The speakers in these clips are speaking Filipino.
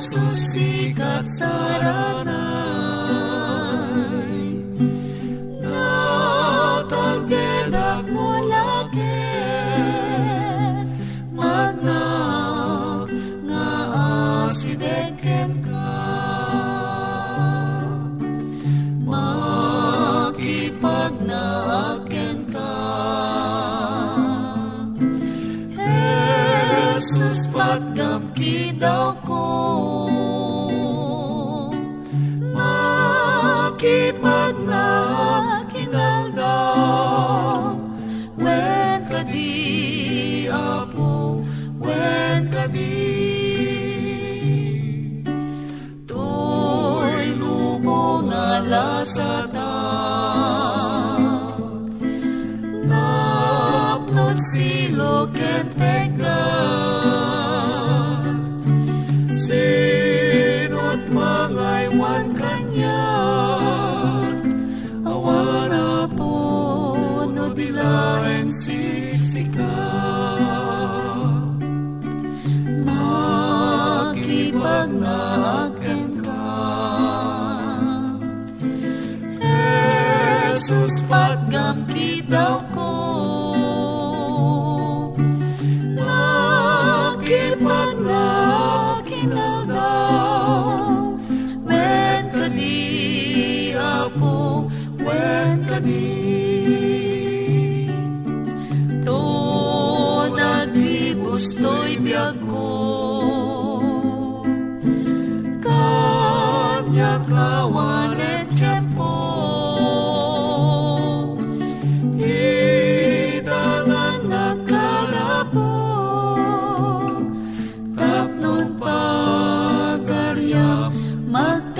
Jesus sikat saranay dilaeng sisika. Makipagnaaken ka. Jesus pagkampi Mata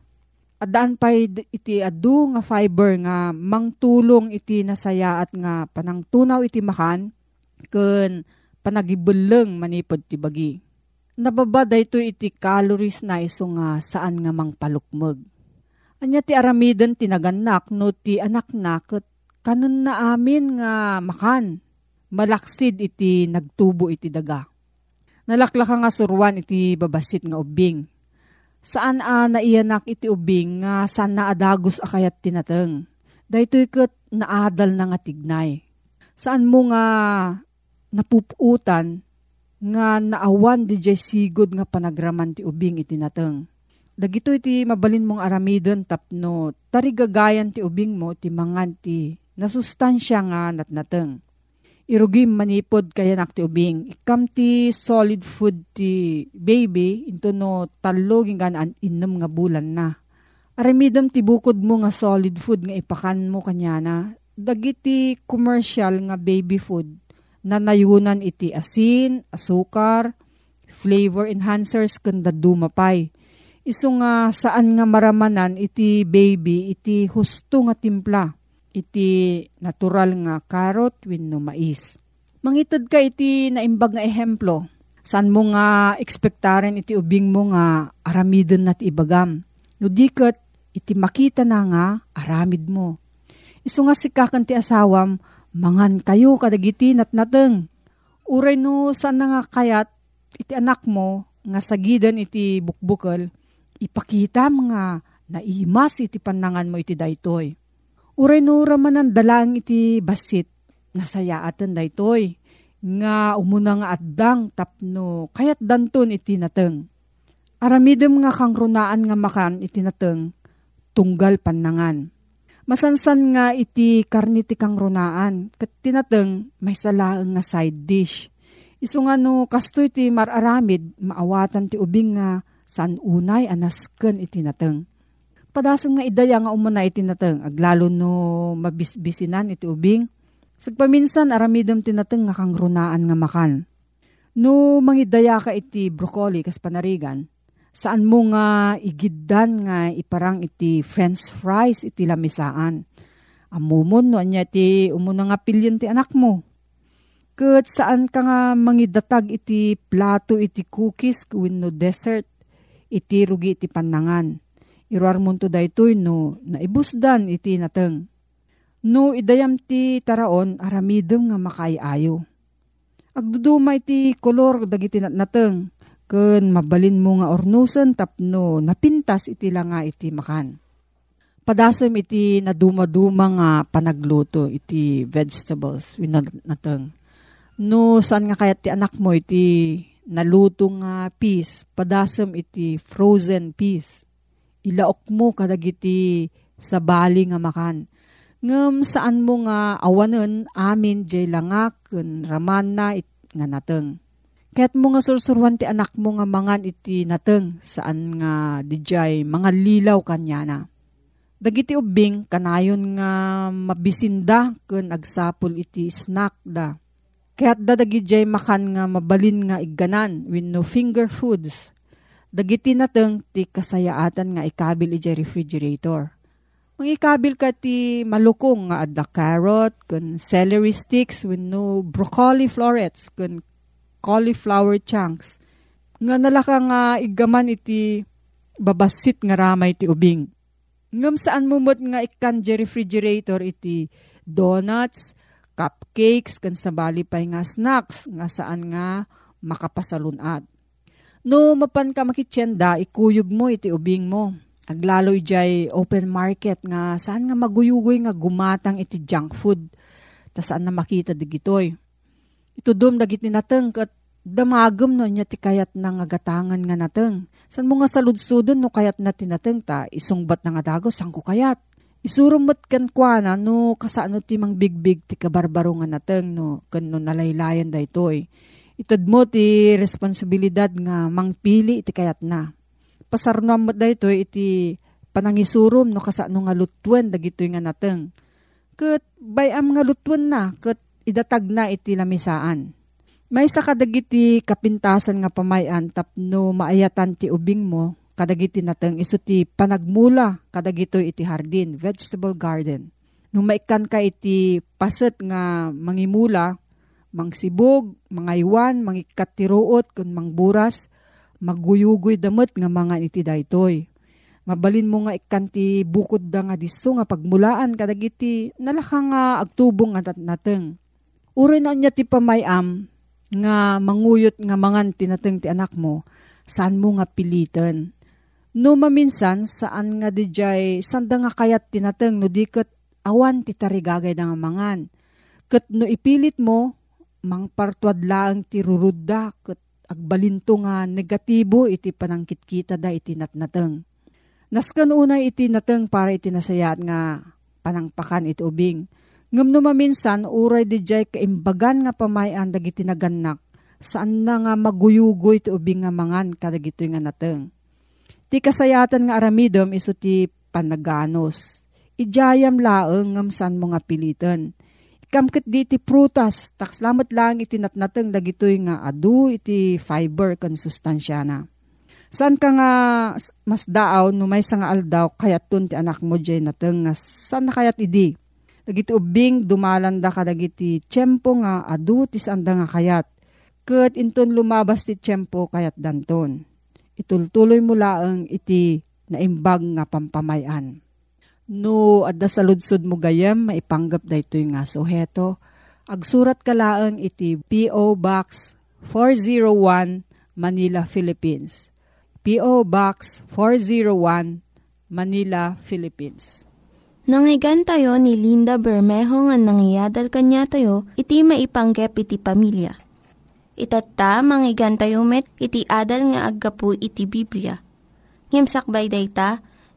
Adaan pa iti adu nga fiber nga mangtulong iti nasayaat nga panangtunaw iti makan ken panagibeleng manipod ti bagi. Nababa dayto iti calories na iso nga saan nga mangpalukmeg. Anya ti aramiden tinaganak no ti anak na ket kanon na amin nga makan. Malaksid iti nagtubo iti daga. Nalaklaka nga surwan iti babasit nga ubing Saan a naiyanak iti ubing nga saan na adagos akayat tinateng. Dahito ikat naadal na nga tignay. Saan mo nga napuputan nga naawan di jay sigod nga panagraman ti ubing iti nateng. Dagito iti mabalin mong aramidon tapno tarigagayan ti ubing mo ti mangan ti nasustansya nga natnateng irugim manipod kaya nakti ubing. Ikam ti solid food ti baby into no talo gingan an inom nga bulan na. Aramidam ti bukod mo nga solid food nga ipakan mo kanya na. Dagiti commercial nga baby food na nayunan iti asin, asukar, flavor enhancers kanda dumapay. Iso nga saan nga maramanan iti baby iti husto nga timpla iti natural nga carrot wenno mais. Mangitid ka iti naimbag nga ehemplo. San mo nga ekspektaren iti ubing mo nga aramidon nat ibagam. No diket iti makita na nga aramid mo. Isu nga sikakan ti asawam, mangan kayo kadagiti nat nateng. Uray no saan na nga kayat iti anak mo nga sagidan iti bukbukal, ipakita nga naimas iti panangan mo iti daytoy Uray no raman ang dalang iti basit, nasayaatan da itoy. Nga umuna nga addang tapno, kayat danton iti nateng. Aramidem nga kang runaan nga makan iti nateng, tunggal panangan. Masansan nga iti karniti kang runaan, kat tinateng may salaang nga side dish. Isu nga no, kasto iti mararamid, maawatan ti ubing nga san unay anasken iti nateng padasong nga idaya nga umuna iti nateng, aglalo no mabisbisinan iti ubing. Sagpaminsan aramidom tinateng nga kang runaan nga makan. No mangidaya ka iti broccoli kas panarigan, saan mo nga igiddan nga iparang iti french fries iti lamisaan. Amumon no anya ti umuna nga pilyon ti anak mo. Kat saan ka nga mangidatag iti plato iti cookies no dessert iti rugi iti panangan Iruar mo to daytoy no, naibusdan iti nateng. No, idayam ti taraon, aramidem nga makaayayo. Agduduma iti kolor dagiti nateng, ken mabalin mo nga ornusen tapno napintas iti nga iti makan. Padasem iti naduma-duma nga panagluto iti vegetables nateng. No, saan nga kaya ti anak mo iti naluto nga peas, padasem iti frozen peas ilaok mo kadagiti sa bali nga makan. Ngem saan mo nga awanen amin jay langak ken raman na it, nga nateng. Kaya't mo nga sursurwan ti anak mo nga mangan iti nateng saan nga dijay mga lilaw kanya na. Dagiti ubing kanayon nga mabisinda ken agsapol iti snack da. Kaya't dadagi jay makan nga mabalin nga igganan with no finger foods Dagiti nateng ti kasayaatan nga ikabil iti refrigerator. Mang ikabil ka ti malukong nga adda carrot, kun celery sticks, when no broccoli florets, kun cauliflower chunks. Nga nalaka nga igaman iti babasit nga ramay ti ubing. Ngam saan mumot nga ikan refrigerator iti donuts, cupcakes, kan sa bali pay nga snacks, nga saan nga makapasalunat. No mapan ka makitsenda, ikuyog mo iti ubing mo. Aglaloy jay open market nga saan nga maguyugoy nga gumatang iti junk food. Ta saan na makita digitoy. Ito dum dagit ni nateng kat damagam no niya ti kayat na nga gatangan nga nateng. San mo nga saludsudon no kayat na tinateng ta isungbat na nga dagos sang ko kayat. Isurumot kan kwa na no kasano ti mang bigbig ti kabarbaro nga nateng no kan no nalaylayan da itoy. Itad mo ti responsibilidad nga mangpili iti kayat na. Pasarnam mo da ito iti panangisurum no kasano nga lutwen dagitoy nga nateng. Kat bayam nga lutwen na kat idatag na iti lamisaan. May sa kadagiti kapintasan nga pamayan tapno maayatan ti ubing mo kadagiti nateng iso ti panagmula kadagito iti hardin, vegetable garden. Nung maikan ka iti paset nga mangimula, mangsibog, mangaywan, mangikat ti root, kun mangburas, magguyugoy damot nga mga iti daytoy. Mabalin mo nga ikan ti bukod da nga diso nga pagmulaan kadagiti nalaka nga agtubong nga nateng. Uri na niya ti pamayam nga manguyot nga mangan tinateng ti anak mo, saan mo nga pilitan. No maminsan, saan nga di sanda nga kayat tinateng no di kat awan ti tarigagay nga mangan. Kat no ipilit mo, mang partuad lang ti rurudda, kat agbalinto nga negatibo iti panangkitkita da iti natnateng. Naskan una iti nateng para iti nasayat nga panangpakan iti ubing. Ngam maminsan, uray di jay kaimbagan nga pamayan dagiti naganak, saan na nga maguyugoy ti ubing nga mangan kadagito nga nateng. Ti kasayatan nga aramidom iso ti panaganos. Ijayam laeng ngam san mo nga pilitan kamkit di ti prutas, takslamat lang iti natnateng dagitoy nga adu iti fiber kan sustansya na. San ka nga mas daaw no may nga aldaw kayat ti anak mo jay nateng nga san na kayat idi. Dagiti ubing dumalanda ka dagiti tiyempo nga adu ti sanda nga kayat. Kat inton lumabas ti tiyempo kayat danton. Itultuloy mo laeng iti naimbag nga pampamayan. No, adda sa mo gayem, maipanggap da ito nga. So, heto, agsurat ka laang iti P.O. Box 401 Manila, Philippines. P.O. Box 401 Manila, Philippines. Nangyigan tayo ni Linda Bermejo nga nangyadal kanya tayo, iti maipanggep iti pamilya. Itatta, manggigan tayo met, iti adal nga aggapu iti Biblia. Ngimsakbay day ta,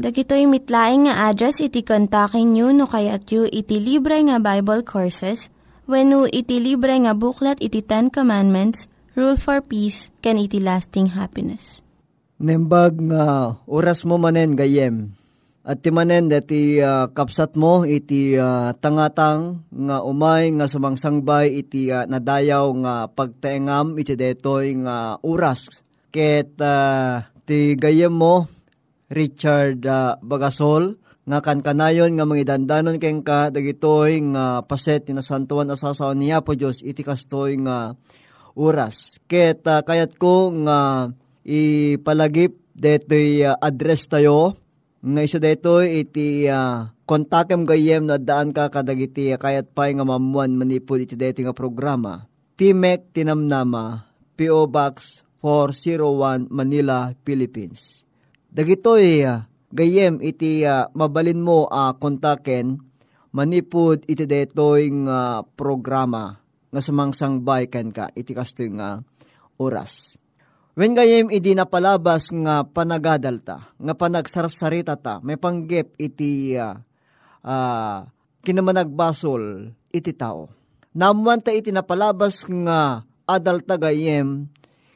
Dagitoy mitlaing nga address iti kontakin nyo no kayat yu iti libre nga Bible Courses when iti libre nga buklat iti Ten Commandments, Rule for Peace, can iti lasting happiness. Nembag nga oras mo manen gayem. At ti manen dati uh, kapsat mo iti uh, tangatang nga umay nga sumangsangbay iti uh, nadayaw nga pagtaengam iti detoy nga oras. Ket uh, ti gayem mo Richard uh, Bagasol nga kankanayon nga mga dandanon keng ka dagitoy nga paset ni nasantuan asasawa niya po Diyos iti kastoy nga oras. Ket uh, kayat ko nga ipalagip detoy uh, address tayo nga iso detoy iti uh, kontakem gayem na daan ka kadagiti kayat pay nga mamuan manipod iti detoy nga programa. Timek Tinamnama, P.O. Box 401 Manila, Philippines Dagitoy uh, gayem iti uh, mabalin mo uh, kontaken manipud iti detoy nga uh, programa nga sumangsangbay ken ka iti kastoy nga oras. When gayem iti napalabas nga panagadalta, nga panagsarsarita ta, may panggep iti uh, uh, kinamanagbasol iti tao. Namuan ta iti napalabas nga adalta gayem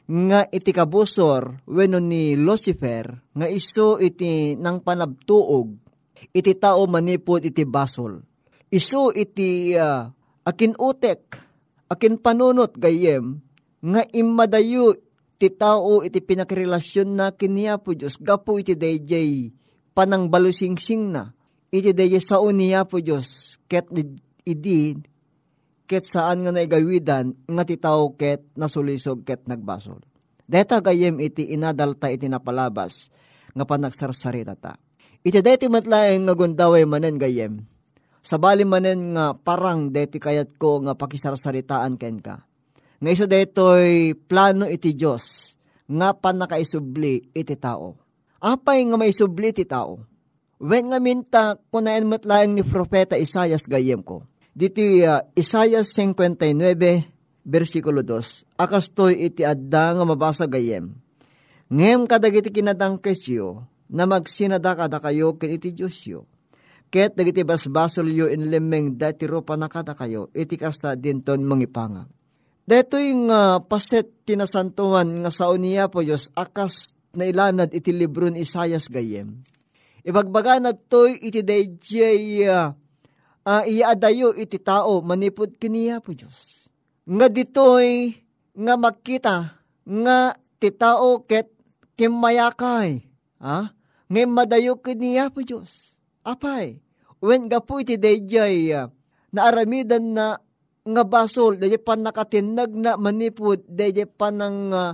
nga iti kabusor wenno ni Lucifer nga iso iti nang panabtuog iti tao manipod iti basol. Iso iti uh, akin utek, akin panunot gayem nga imadayo ti tao iti pinakrelasyon na kiniya po Diyos gapo iti dayjay panang balusingsing na iti dayjay sao niya po Diyos ket idi ket saan nga naigawidan nga ti tao ket nasulisog ket nagbasol. Deta gayem iti inadalta iti napalabas nga panagsarsarita ta. Iti deti matlaeng nga gundaway manen gayem. Sabali manen nga parang deti kayat ko nga pakisarsaritaan ken ka. Nga iso detoy plano iti Dios nga panakaisubli iti tao. Apay nga maisubli iti tao. Wen nga minta kunayan matlaeng ni Propeta Isayas gayem ko Diti uh, Isaiah 59, versikulo 2, Akastoy iti adda nga mabasa gayem. Ngem kadagiti kinadang kesyo, na magsinada kada kayo ken iti Diyosyo. Ket dagiti basbasol yo inlemeng dati ro panakada kayo, iti kasta dinton mangipangag. Detoy nga uh, paset tinasantuan nga sao niya po Diyos akas na ilanad iti libro ni Isayas gayem. Ibagbaga na to'y iti dayjay uh, uh, iadayo iti tao manipod kiniya po Diyos. Nga ditoy nga makita nga ti tao ket kimayakay. Ha? Nga madayo kiniya po Diyos. Apay, when ga po iti dayjay uh, na aramidan na nga basol, dayjay pan nakatinag na manipod, dayjay pan ng uh,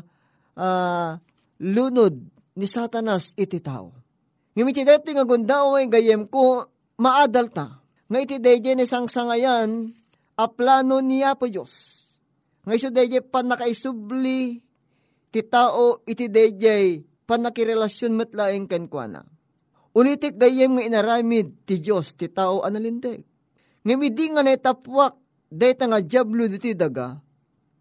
uh, lunod ni satanas iti tao. Ngimiti dito nga gundao ay gayem ko maadalta nga iti dayjay ni sangsangayan, a plano niya po Diyos. Nga iso dayjay pan nakaisubli, ti tao iti dayjay pan nakirelasyon matlaing kankwana. Ulitik gayem nga inaramid ti Diyos ti tao analindig. Nga midi nga naitapwak, dayta nga jablo diti daga,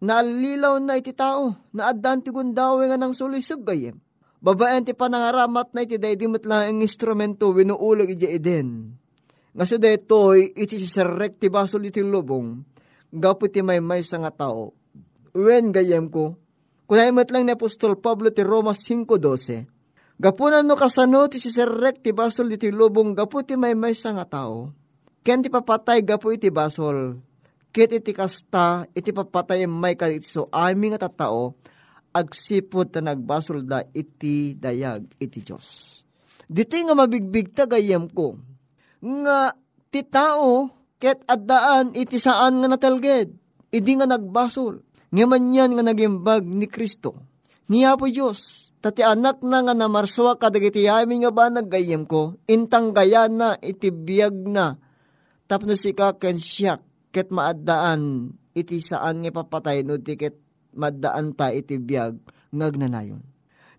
naalilaw na iti tao, na adan ti gundawe nga nang sulisog gayem. Babayan ti panangaramat na iti daydi matlaing instrumento winuulag iti iden nga sa detoy, iti si serrek ti basol iti lubong, gapo ti may may sa nga tao. Uwen gayem ko, kunaymat lang ni Apostol Pablo ti Roma 5.12, Gapunan no kasano ti si serrek ti basol iti lubong, gapo ti may may sa nga tao. Ken ti papatay gapo iti basol, ket iti kasta, iti papatay may kalit so aming nga tatao, agsipod na nagbasol da iti dayag iti Diyos. Dito nga mabigbig tagayam ko, nga ti tao ket addaan iti saan nga natalged. Idi nga nagbasol. Nga man yan nga nagimbag ni Kristo. Niya po Diyos, tati anak na nga namarswa kadagiti yamin nga ba naggayem ko, intang gaya na iti biyag na, tapno si ka ken siyak, ket maaddaan iti saan nga papatay no ti ket maddaan ta iti biyag ngagnanayon.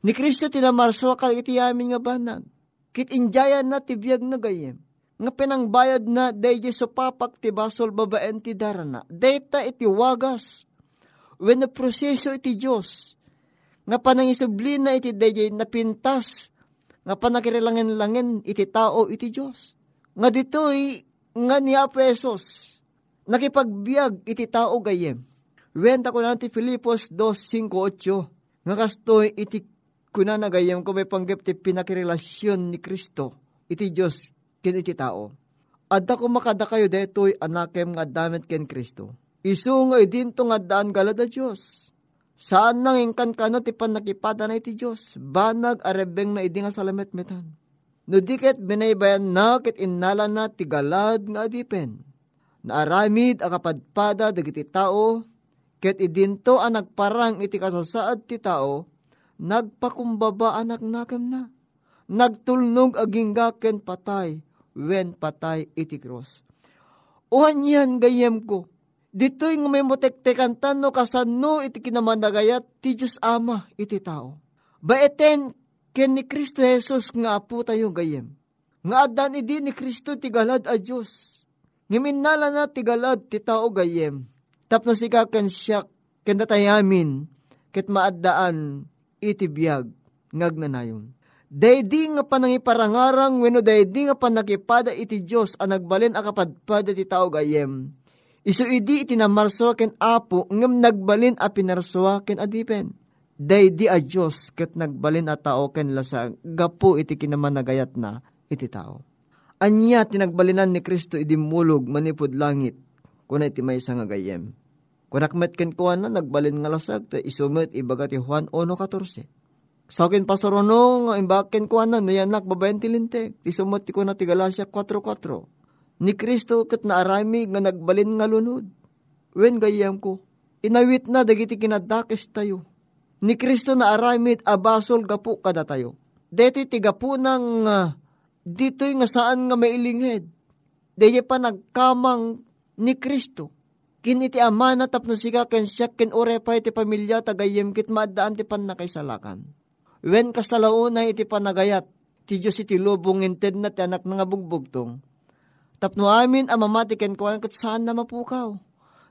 Ni Kristo tinamarswa kadagiti yamin nga banag, kit injayan na ti biyag na gayem nga pinangbayad na dayjay so papak ti basol babaen ti darana. Data iti wagas. When na proseso iti Diyos. Nga panangisubli na iti dayjay napintas. Nga panakirilangan-langin iti tao iti Diyos. Nga ditoy nga ni Apesos. Nakipagbiag iti tao gayem. Wenta ko na ti Filipos 2.5.8. Nga kastoy iti kuna na gayem ko may panggap ti pinakirelasyon ni Kristo. Iti Diyos ken iti tao. Adda ko makada kayo detoy anakem nga damit ken Kristo. Isu nga idinto nga daan galada Diyos. Saan nang ingkan ka no ti panakipada na iti Diyos? Banag arebeng na idi nga salamet metan. No diket binaybayan na ket innala na ti galad nga adipen. Naaramid a kapadpada dagiti tao ket idinto ang nagparang iti kasasaad ti tao nagpakumbaba anak nakem na. Nagtulnog aging gaken patay when patay iti cross. Uhan yan gayem ko. Dito'y nga may motektekan tano kasano iti kinamanagayat ti Diyos Ama iti tao. Baeten ken ni Kristo Jesus nga apo tayo gayem. Nga adan idi ni Kristo ti galad a Diyos. Ngiminala na ti galad ti tao gayem. Tapno sika ken siyak ken datayamin ket maaddaan iti biyag ngagnanayon. Daydi nga panangiparangarang wenno daydi nga panakipada iti Dios ang nagbalin akapadpada ti tao gayem. Isu idi iti namarso ken apo ngem nagbalin a pinarswa ken adipen. day di a Diyos ket nagbalin a tao ken lasag gapu iti kinamanagayat na iti tao. Anya tinagbalinan ni Kristo idimulog manipod langit kuna iti may nga gayem. Kunakmet ken kuan na nagbalin nga lasag ta isumet ibaga ti Juan 1.14. Sa akin pasorono nga imbaken kuan na nayanak babayan ti lintek. Isumet ti kuna ti Galacia 4.4. Ni Kristo ket naarami nga nagbalin nga lunod. Wen gayem ko, inawit na dagiti kinadakes tayo. Ni Kristo na aramid abasol gapu kada tayo. Deti ti gapu ng uh, dito'y nga saan nga mailinghed. Deye pa nagkamang ni Kristo. Kiniti ama na tapno sika ken siya ken orepay ti pamilya tagayem kit maadaan ti pan salakan. Wen kastalauna iti panagayat, ti Diyos iti lubong inted na ti anak nga bugbugtong. Tapno amin amamati ken kuan kat saan na mapukaw.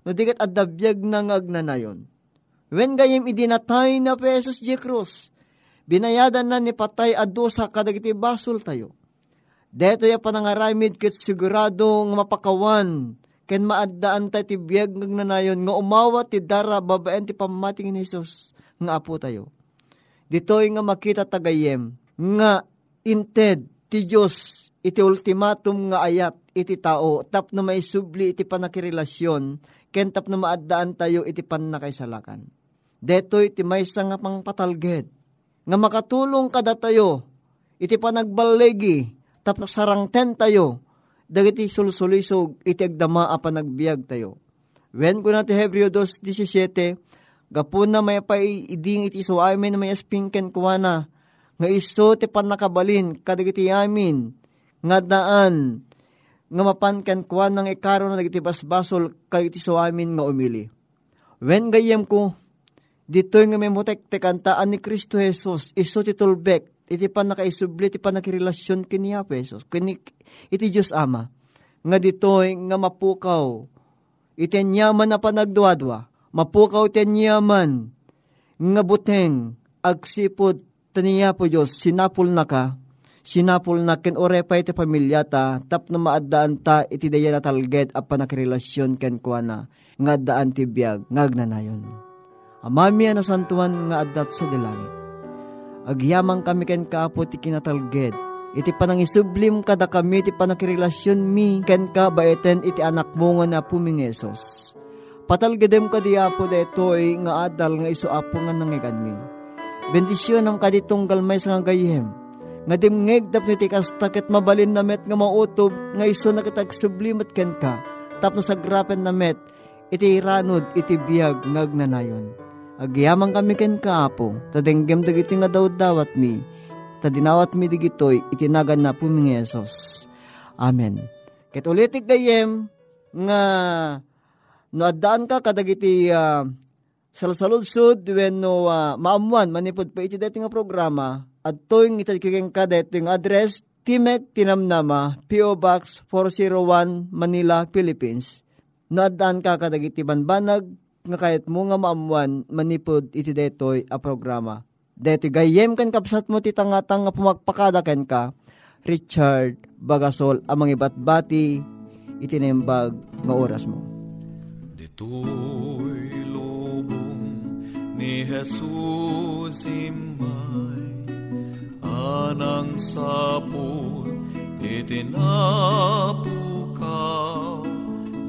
No digat adabiyag na ngagnanayon. Wen gayem idinatay na pesos di krus, binayadan na ni patay adosa kadagiti basol tayo Deto ya panangaramid ket sigurado nga mapakawan ken maaddaan tayo ti biyag nagnanayon nga umawa ti dara babaen ti pamating ni Jesus nga apo tayo. Ditoy nga makita tagayem nga inted ti Dios iti ultimatum nga ayat iti tao tap na may subli iti panakirelasyon ken tap na maaddaan tayo iti panakaisalakan. Detoy iti maysa nga pangpatalged nga makatulong kada tayo iti panagbalegi tapos sarang ten tayo, dagiti sulsulisog iti agdama a panagbiag tayo. When ko natin Hebreo 2.17, gapo na may pa iding iti so amin may aspingken kuwana, nga iso ti panakabalin kadagiti amin, nga daan, nga mapankan kuwan ng ikaro na dagiti basbasol kay iti so amin nga umili. When gayem ko, dito nga may mutek tekantaan ni Kristo Jesus, iso ti tulbek, iti pa nakaisubli, iti pa nakirelasyon kini Pesos, kini, iti Diyos Ama, nga ditoy nga mapukaw, iti nyaman na panagduadwa, mapukaw iti nyaman, nga buteng, agsipod, taniya po Diyos, sinapul na ka, sinapul na ken orepay iti pamilyata, tap na maadaan ta, iti daya na talget, a panakirelasyon ken kuana, nga daan ti biyag, ngagnanayon. Amami na santuan nga adat sa dilangit Agyamang kami ken kaapo ti kinatalged. Iti panangisublim kada kami ti panakirelasyon mi ken ka baeten iti anak mo nga na pumingesos. Patalgedem ka di apo detoy nga adal nga iso apo nga nangigan mi. Bendisyon ang kaditong galmay sa nga gayem. Nga dimngeg dapit iti kastakit mabalin na met nga mautob nga iso na kitagsublimat ken ka. Tapos sagrapen na met iti iranod iti biyag ngagnanayon Agyamang kami ken kaapo, tadenggem dagiti nga daw dawat mi, tadinawat mi digitoy itinagan na po mi. Amen. Ket ulitik gayem nga no addaan ka kadagiti uh, salsaludsud when no uh, maamuan manipod pa iti dati nga programa at toing itatkiking ka dati nga address Timek Tinamnama, P.O. Box 401, Manila, Philippines. No addaan ka kadagiti banbanag nga kahit mo nga maamuan manipod iti detoy a programa. Deti gayem kan kapsat mo ti tangatang nga pumagpakada ken ka, Richard Bagasol amang ibatbati itinembag nga oras mo. Ditoy lubong ni Jesus imay. Anang sapul itinapukaw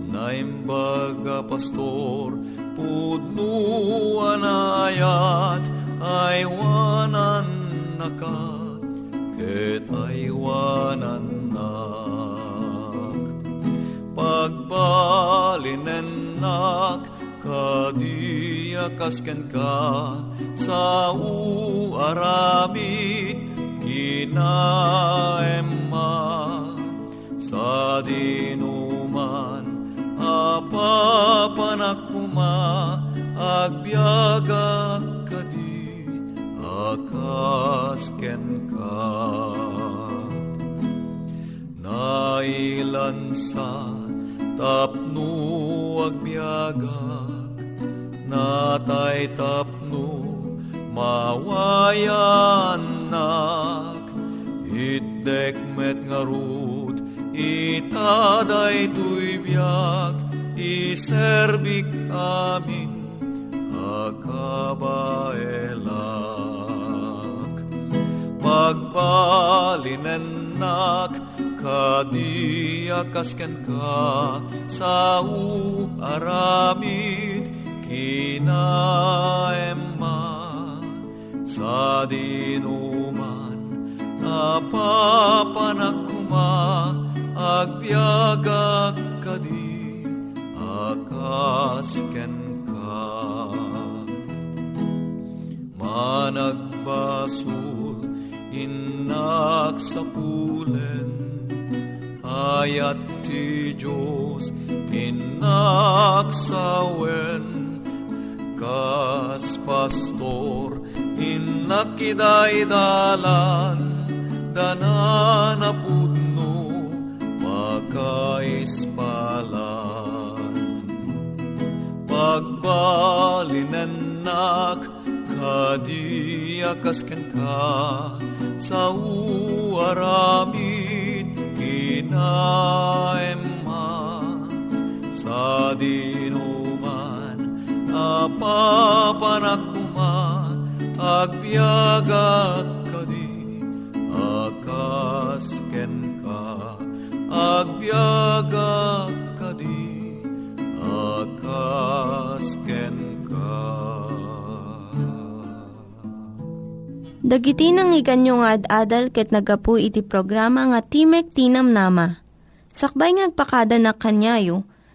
na imbaga pastor pudno anayat aywanan nakat ket aywanan nak. Pagbalinen nak kadiakasken ka. Sa uaramid kinaemma sa dinuman apapanakuma agbiaga kadi akasken ka nailansa tapno agbiaga natay tapno mawayan nak iddek met ngarud itaday tuybiak iserbik amin akabaela Pagbalinenak kadiakasken ka sa aramid kinaemma sa dinuman apapanak kuma agbiagak kadi akasken ka. Managbasul inak sa pulen ayat ti Diyos inaksawen kas pastor inakidaidalan danan na pudno pakaispalan pagbalinenak kadiakasken ka sa uaramid kinaemma sa dinuman apapanakuma agbiagak kadi akasken ka agbiagak kadi akasken ka Dagiti nang iganyo nga ad-adal ket nagapu iti programa nga Timek Tinam Nama. Sakbay ngagpakada na kanyayo,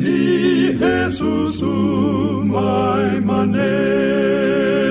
ni Jesús, my mané.